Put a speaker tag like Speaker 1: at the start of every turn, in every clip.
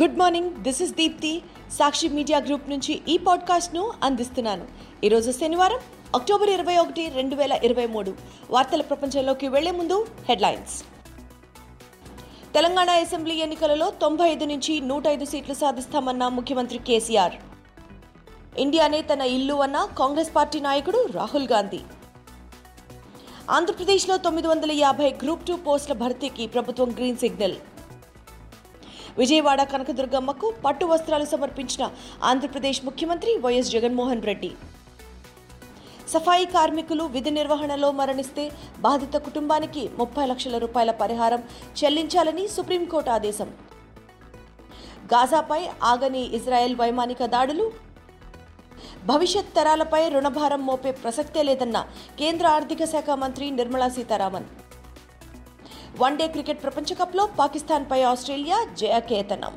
Speaker 1: Good morning this is Deepti Sakshi media group నుంచి ఈ పాడ్కాస్ట్ను అందిస్తున్నాను. ఈరోజు శనివారం అక్టోబర్ ఇరవై ఒకటి రెండు వేల ఇరవై మూడు. వార్తల ప్రపంచంలోకి వెళ్ళే ముందు హెడ్లైన్స్. తెలంగాణ అసెంబ్లీ ఎన్నికలలో తొంభై ఐదు నుంచి నూట ఐదు సీట్లు సాధిస్తామన్న ముఖ్యమంత్రి కేసీఆర్. ఇండియానే తన ఇల్లు అన్న కాంగ్రెస్ పార్టీ నాయకుడు రాహుల్ గాంధీ. ఆంధ్రప్రదేశ్లో తొమ్మిది వందల యాభై గ్రూప్ టూ పోస్టుల భర్తీకి ప్రభుత్వం గ్రీన్ సిగ్నల్. విజయవాడ కనకదుర్గమ్మకు పట్టు వస్త్రాలు సమర్పించిన ఆంధ్రప్రదేశ్ ముఖ్యమంత్రి వైఎస్ జగన్మోహన్ రెడ్డి. సఫాయి కార్మికులు విధి నిర్వహణలో మరణిస్తే బాధిత కుటుంబానికి ముప్పై లక్షల రూపాయల పరిహారం చెల్లించాలని సుప్రీంకోర్టు ఆదేశం. గాజాపై ఆగని ఇజ్రాయెల్ వైమానిక దాడులు. భవిష్యత్ తరాలపై రుణభారం మోపే ప్రసక్తే లేదన్న కేంద్ర ఆర్థిక శాఖ మంత్రి Nirmala Sitharaman. One day cricket ప్రపంచకప్లో పాకిస్తాన్పై ఆస్ట్రేలియా జయకేతనం.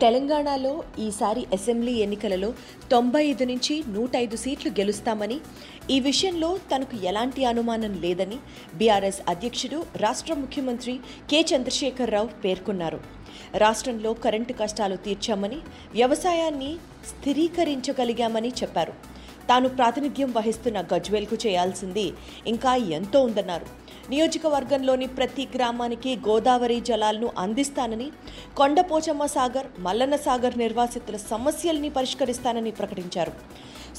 Speaker 1: తెలంగాణలో ఈసారి అసెంబ్లీ ఎన్నికలలో తొంభై ఐదు నుంచి నూట ఐదు సీట్లు గెలుస్తామని ఈ విషయంలో తనకు ఎలాంటి అనుమానం లేదని బీఆర్ఎస్ అధ్యక్షుడు రాష్ట్ర ముఖ్యమంత్రి కె చంద్రశేఖరరావు పేర్కొన్నారు. రాష్ట్రంలో కరెంటు కష్టాలు తీర్చామని వ్యవసాయాన్ని స్థిరీకరించగలిగామని చెప్పారు. తాను ప్రాతినిధ్యం వహిస్తున్న గజ్వేల్కు చేయాల్సింది ఇంకా ఎంతో ఉందన్నారు. నియోజకవర్గంలోని ప్రతి గ్రామానికి గోదావరి జలాలను అందిస్తానని కొండపోచమ్మ సాగర్ మల్లన్న సాగర్ నిర్వాసితుల సమస్యల్ని పరిష్కరిస్తానని ప్రకటించారు.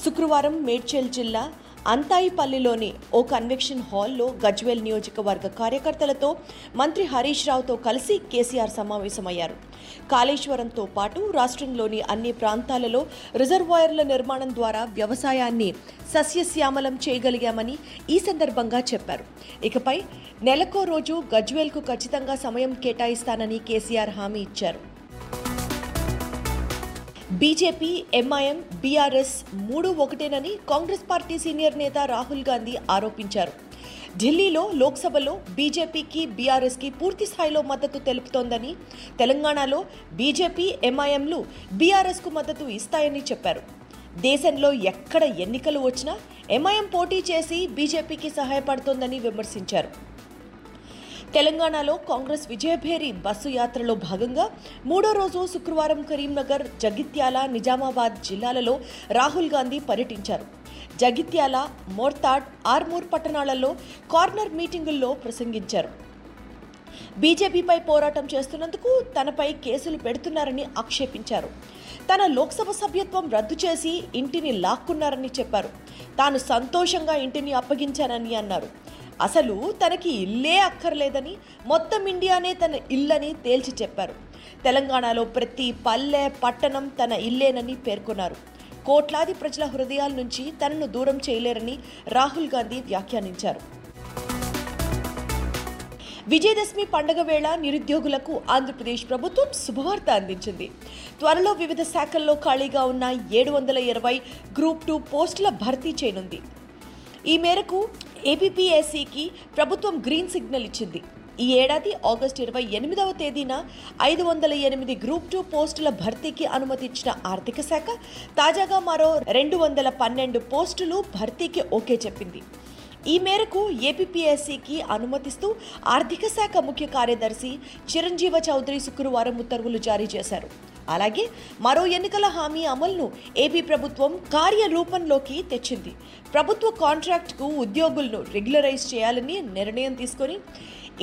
Speaker 1: శుక్రవారం మేడ్చల్ జిల్లా అంతాయిపల్లిలోని ఓ కన్వెక్షన్ హాల్లో గజ్వేల్ నియోజకవర్గ కార్యకర్తలతో మంత్రి హరీష్ రావుతో కలిసి కేసీఆర్ సమావేశమయ్యారు. కాళేశ్వరంతో పాటు రాష్ట్రంలోని అన్ని ప్రాంతాలలో రిజర్వాయర్ల నిర్మాణం ద్వారా వ్యవసాయాన్ని సస్యశ్యామలం చేయగలిగామని ఈ సందర్భంగా చెప్పారు. ఇకపై నెలకో రోజు గజ్వేల్కు ఖచ్చితంగా సమయం కేటాయిస్తానని కేసీఆర్ హామీ ఇచ్చారు. బీజేపీ ఎంఐఎం బీఆర్ఎస్ మూడు ఒకటేనని కాంగ్రెస్ పార్టీ సీనియర్ నేత రాహుల్ గాంధీ ఆరోపించారు. ఢిల్లీలో లోక్సభలో బీజేపీకి బీఆర్ఎస్కి పూర్తి స్థాయిలో మద్దతు తెలుపుతోందని తెలంగాణలో బీజేపీ ఎంఐఎంలు బీఆర్ఎస్కు మద్దతు ఇస్తాయని చెప్పారు. దేశంలో ఎక్కడ ఎన్నికలు వచ్చినా ఎంఐఎం పోటీ చేసి బీజేపీకి సహాయపడుతోందని విమర్శించారు. తెలంగాణలో కాంగ్రెస్ విజయభేరి బస్సు యాత్రలో భాగంగా మూడో రోజు శుక్రవారం కరీంనగర్ జగిత్యాల నిజామాబాద్ జిల్లాలలో రాహుల్ గాంధీ పర్యటించారు. జగిత్యాల మోర్తాడ్ ఆర్మూర్ పట్టణాలలో కార్నర్ మీటింగుల్లో ప్రసంగించారు. బీజేపీపై పోరాటం చేస్తున్నందుకు తనపై కేసులు పెడుతున్నారని ఆక్షేపించారు. తన లోక్సభ సభ్యత్వం రద్దు చేసి ఇంటిని లాక్కున్నారని చెప్పారు. తాను సంతోషంగా ఇంటిని అప్పగించానని అన్నారు. అసలు తనకి ఇల్లే అక్కర్లేదని మొత్తం ఇండియానే తన ఇల్లని తేల్చి చెప్పారు. తెలంగాణలో ప్రతి పల్లె పట్టణం తన ఇల్లేనని పేర్కొన్నారు. కోట్లాది ప్రజల హృదయాల నుంచి తనను దూరం చేయలేరని రాహుల్ గాంధీ వ్యాఖ్యానించారు. విజయదశమి పండగ వేళ నిరుద్యోగులకు ఆంధ్రప్రదేశ్ ప్రభుత్వం శుభవార్త అందించింది. త్వరలో వివిధ శాఖల్లో ఖాళీగా ఉన్న ఏడు వందల ఇరవై గ్రూప్ టూ పోస్టుల భర్తీ చేయనుంది. ఈ మేరకు ఏపీపీఎస్సికి ప్రభుత్వం గ్రీన్ సిగ్నల్ ఇచ్చింది. ఈ ఏడాది ఆగస్టు ఇరవై ఎనిమిదవ తేదీన ఐదు వందల ఎనిమిది గ్రూప్ టూ పోస్టుల భర్తీకి అనుమతించిన ఆర్థిక శాఖ తాజాగా మరో రెండు వందల పన్నెండు పోస్టులు భర్తీకి ఓకే చెప్పింది. ఈ మేరకు ఏపీపీఎస్సికి అనుమతిస్తూ ఆర్థిక శాఖ ముఖ్య కార్యదర్శి చిరంజీవ చౌదరి శుక్రవారం ఉత్తర్వులు జారీ చేశారు. అలాగే మరో ఎన్నికల హామీ అమలును ఏపీ ప్రభుత్వం కార్యరూపంలోకి తెచ్చింది. ప్రభుత్వ కాంట్రాక్ట్కు ఉద్యోగులను రెగ్యులరైజ్ చేయాలని నిర్ణయం తీసుకొని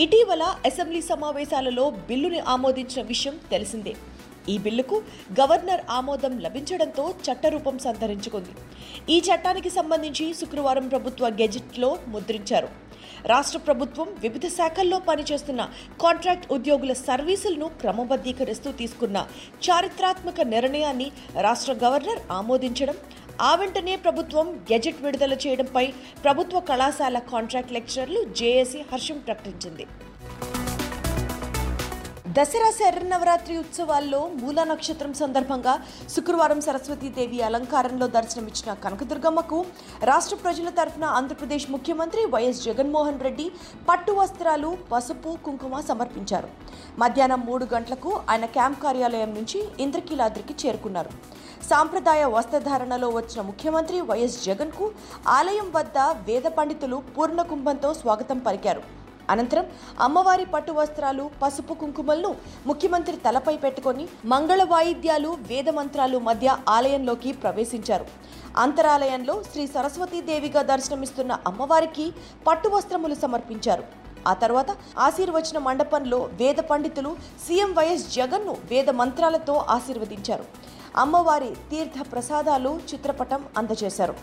Speaker 1: ఇటీవల అసెంబ్లీ సమావేశాలలో బిల్లుని ఆమోదించిన విషయం తెలిసిందే. ఈ బిల్లుకు గవర్నర్ ఆమోదం లభించడంతో చట్టరూపం సంతరించుకుంది. ఈ చట్టానికి సంబంధించి శుక్రవారం ప్రభుత్వ గెజిట్లో ముద్రించారు. రాష్ట్ర ప్రభుత్వం వివిధ శాఖల్లో పనిచేస్తున్న కాంట్రాక్ట్ ఉద్యోగుల సర్వీసులను క్రమబద్ధీకరిస్తూ తీసుకున్న చారిత్రాత్మక నిర్ణయాన్ని రాష్ట్ర గవర్నర్ ఆమోదించడం ఆ వెంటనే ప్రభుత్వం గెజెట్ విడుదల చేయడంపై ప్రభుత్వ కళాశాల కాంట్రాక్ట్ లెక్చరర్లు జేఏసీ హర్షం ప్రకటించింది. దసరా శరన్నవరాత్రి ఉత్సవాల్లో మూల నక్షత్రం సందర్భంగా శుక్రవారం సరస్వతీదేవి అలంకారంలో దర్శనమిచ్చిన కనకదుర్గమ్మకు రాష్ట్ర ప్రజల తరఫున ఆంధ్రప్రదేశ్ ముఖ్యమంత్రి వైఎస్ జగన్మోహన్ రెడ్డి పట్టు వస్త్రాలు పసుపు కుంకుమ సమర్పించారు. మధ్యాహ్నం మూడు గంటలకు ఆయన క్యాంప్ కార్యాలయం నుంచి ఇంద్రకీలాద్రికి చేరుకున్నారు. సాంప్రదాయ వస్త్రధారణలో వచ్చిన ముఖ్యమంత్రి వైఎస్ జగన్కు ఆలయం వద్ద వేద పండితులు పూర్ణ కుంభంతో స్వాగతం పలికారు. అనంతరం అమ్మవారి పట్టు వస్త్రాలు పసుపు కుంకుమలను ముఖ్యమంత్రి తలపై పెట్టుకొని మంగళ వాయిద్యాలు వేద మంత్రాలు మధ్య ఆలయంలోకి ప్రవేశించారు. అంతరాలయంలో శ్రీ సరస్వతీదేవిగా దర్శనమిస్తున్న అమ్మవారికి పట్టు వస్త్రములు సమర్పించారు. ఆ తర్వాత ఆశీర్వచన మండపంలో వేద పండితులు సీఎం వైఎస్ జగన్ను వేద మంత్రాలతో ఆశీర్వదించారు. అమ్మవారి తీర్థ ప్రసాదాలు చిత్రపటం అందజేశారు.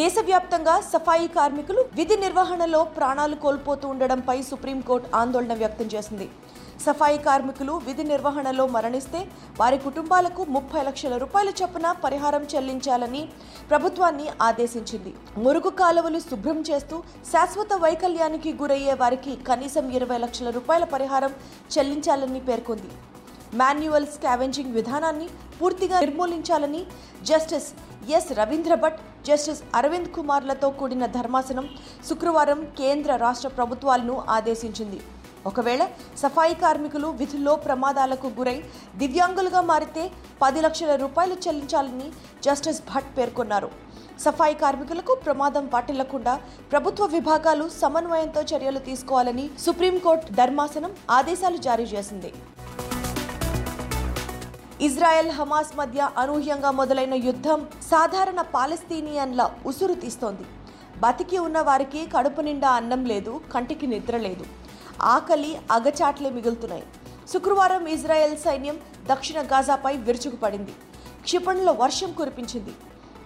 Speaker 1: దేశవ్యాప్తంగా సఫాయి కార్మికులు విధి నిర్వహణలో ప్రాణాలు కోల్పోతూ ఉండడంపై సుప్రీంకోర్టు ఆందోళన వ్యక్తం చేసింది. సఫాయి కార్మికులు విధి నిర్వహణలో మరణిస్తే వారి కుటుంబాలకు ముప్పై లక్షల రూపాయల చొప్పున పరిహారం చెల్లించాలని ప్రభుత్వాన్ని ఆదేశించింది. మురుగు కాలువలు శుభ్రం చేస్తూ శాశ్వత వైకల్యానికి గురయ్యే వారికి కనీసం ఇరవై లక్షల రూపాయల పరిహారం చెల్లించాలని పేర్కొంది. మాన్యువల్ స్కావెంజింగ్ విధానాన్ని పూర్తిగా నిర్మూలించాలని justice S Ravindra Bhat justice Aravind కుమార్లతో కూడిన ధర్మాసనం శుక్రవారం కేంద్ర రాష్ట్ర ప్రభుత్వాలను ఆదేశించింది. ఒకవేళ సఫాయి కార్మికులు విధుల్లో ప్రమాదాలకు గురై దివ్యాంగులుగా మారితే పది లక్షల రూపాయలు చెల్లించాలని జస్టిస్ భట్ పేర్కొన్నారు. సఫాయి కార్మికులకు ప్రమాదం వాటిల్లకుండా ప్రభుత్వ విభాగాలు సమన్వయంతో చర్యలు తీసుకోవాలని సుప్రీంకోర్టు ధర్మాసనం ఆదేశాలు జారీ చేసింది. ఇజ్రాయెల్ హమాస్ మధ్య అనూహ్యంగా మొదలైన యుద్ధం సాధారణ పాలస్తీనియన్ల ఉసురు తీస్తోంది. బతికి ఉన్న వారికి కడుపు నిండా అన్నం లేదు కంటికి నిద్ర లేదు. ఆకలి అగచాట్లే మిగులుతున్నాయి. శుక్రవారం ఇజ్రాయెల్ సైన్యం దక్షిణ గాజాపై విరుచుకుపడింది క్షిపణుల వర్షం కురిపించింది.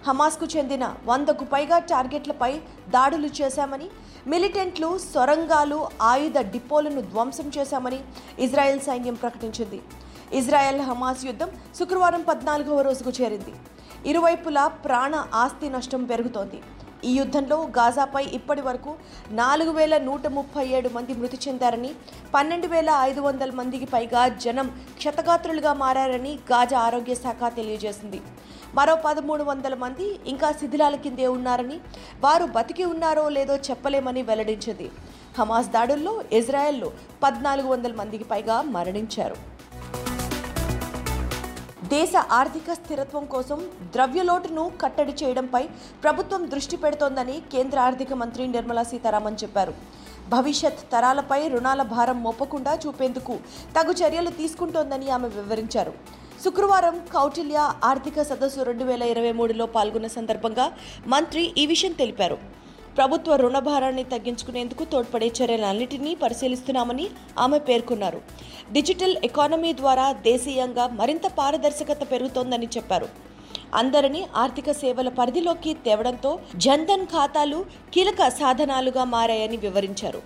Speaker 1: హమాస్కు చెందిన వందకు పైగా టార్గెట్లపై దాడులు చేశామని మిలిటెంట్లు సొరంగాలు ఆయుధ డిపోలను ధ్వంసం చేశామని ఇజ్రాయెల్ సైన్యం ప్రకటించింది. ఇజ్రాయెల్ హమాస్ యుద్ధం శుక్రవారం పద్నాలుగవ రోజుకు చేరింది. ఇరువైపులా ప్రాణ ఆస్తి నష్టం పెరుగుతోంది. ఈ యుద్ధంలో గాజాపై ఇప్పటి వరకు నాలుగు వేల నూట ముప్పై ఏడు మంది మృతి చెందారని పన్నెండు వేల ఐదు వందల మందికి పైగా జనం క్షతగాత్రులుగా మారారని గాజా ఆరోగ్య శాఖ తెలియజేసింది. మరో పదమూడు వందల మంది ఇంకా శిథిలాల కిందే ఉన్నారని వారు బతికి ఉన్నారో లేదో చెప్పలేమని వెల్లడించింది. హమాస్ దాడుల్లో ఇజ్రాయెల్లో పద్నాలుగు వందల మందికి పైగా మరణించారు. దేశ ఆర్థిక స్థిరత్వం కోసం ద్రవ్యలోటును కట్టడి చేయడంపై ప్రభుత్వం దృష్టి పెడుతోందని కేంద్ర ఆర్థిక మంత్రి నిర్మలా సీతారామన్ చెప్పారు. భవిష్యత్ తరాలపై రుణాల భారం మోపకుండా చూపేందుకు తగు చర్యలు తీసుకుంటోందని ఆమె వివరించారు. శుక్రవారం కౌటిల్య ఆర్థిక సదస్సు రెండు వేల ఇరవై మూడులో పాల్గొన్న సందర్భంగా మంత్రి ఈ విషయం తెలిపారు. ప్రభుత్వ రుణ భారాన్ని తగ్గించుకునేందుకు తోడ్పడే చర్యలన్నింటినీ పరిశీలిస్తున్నామని ఆమె పేర్కొన్నారు. డిజిటల్ ఎకానమీ ద్వారా దేశీయంగా మరింత పారదర్శకత పెరుగుతోందని చెప్పారు. అందరినీ ఆర్థిక సేవల పరిధిలోకి తేవడంతో జన్ధన్ ఖాతాలు కీలక సాధనాలుగా మారాయని వివరించారు.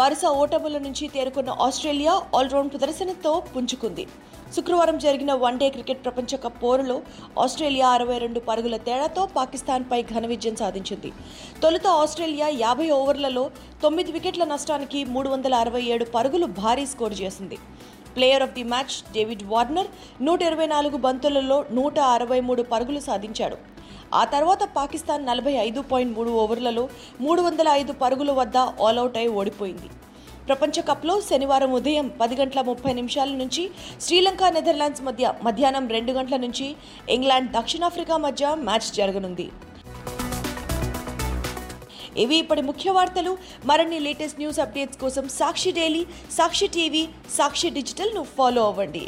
Speaker 1: వరుస ఓటముల నుంచి తేరుకున్న ఆస్ట్రేలియా ఆల్రౌండ్ ప్రదర్శనతో పుంజుకుంది. శుక్రవారం జరిగిన వన్డే క్రికెట్ ప్రపంచ కప్ పోరులో ఆస్ట్రేలియా అరవై రెండు పరుగుల తేడాతో పాకిస్తాన్పై ఘన విజయం సాధించింది. తొలుత ఆస్ట్రేలియా యాభై ఓవర్లలో తొమ్మిది వికెట్ల నష్టానికి మూడు వందల అరవై ఏడు పరుగులు భారీ స్కోరు చేసింది. Player of the match David Warner నూట ఇరవై నాలుగు బంతులలో నూట అరవై మూడు పరుగులు సాధించాడు. ఆ తర్వాత పాకిస్తాన్ నలభై ఐదు పాయింట్ మూడు ఓవర్లలో మూడు వందల ఐదు పరుగుల వద్ద ఆల్అవుట్ అయి ఓడిపోయింది. ప్రపంచ కప్లో శనివారం ఉదయం పది గంటల ముప్పై నిమిషాల నుంచి శ్రీలంక నెదర్లాండ్స్ మధ్య మధ్యాహ్నం రెండు గంటల నుంచి ఇంగ్లాండ్ దక్షిణాఫ్రికా మధ్య మ్యాచ్ జరగనుంది. ఇవి ఇప్పటి ముఖ్య వార్తలు. మరిన్ని లేటెస్ట్ న్యూస్ అప్డేట్స్ కోసం సాక్షి డైలీ సాక్షి టీవీ సాక్షి డిజిటల్ను ఫాలో అవ్వండి.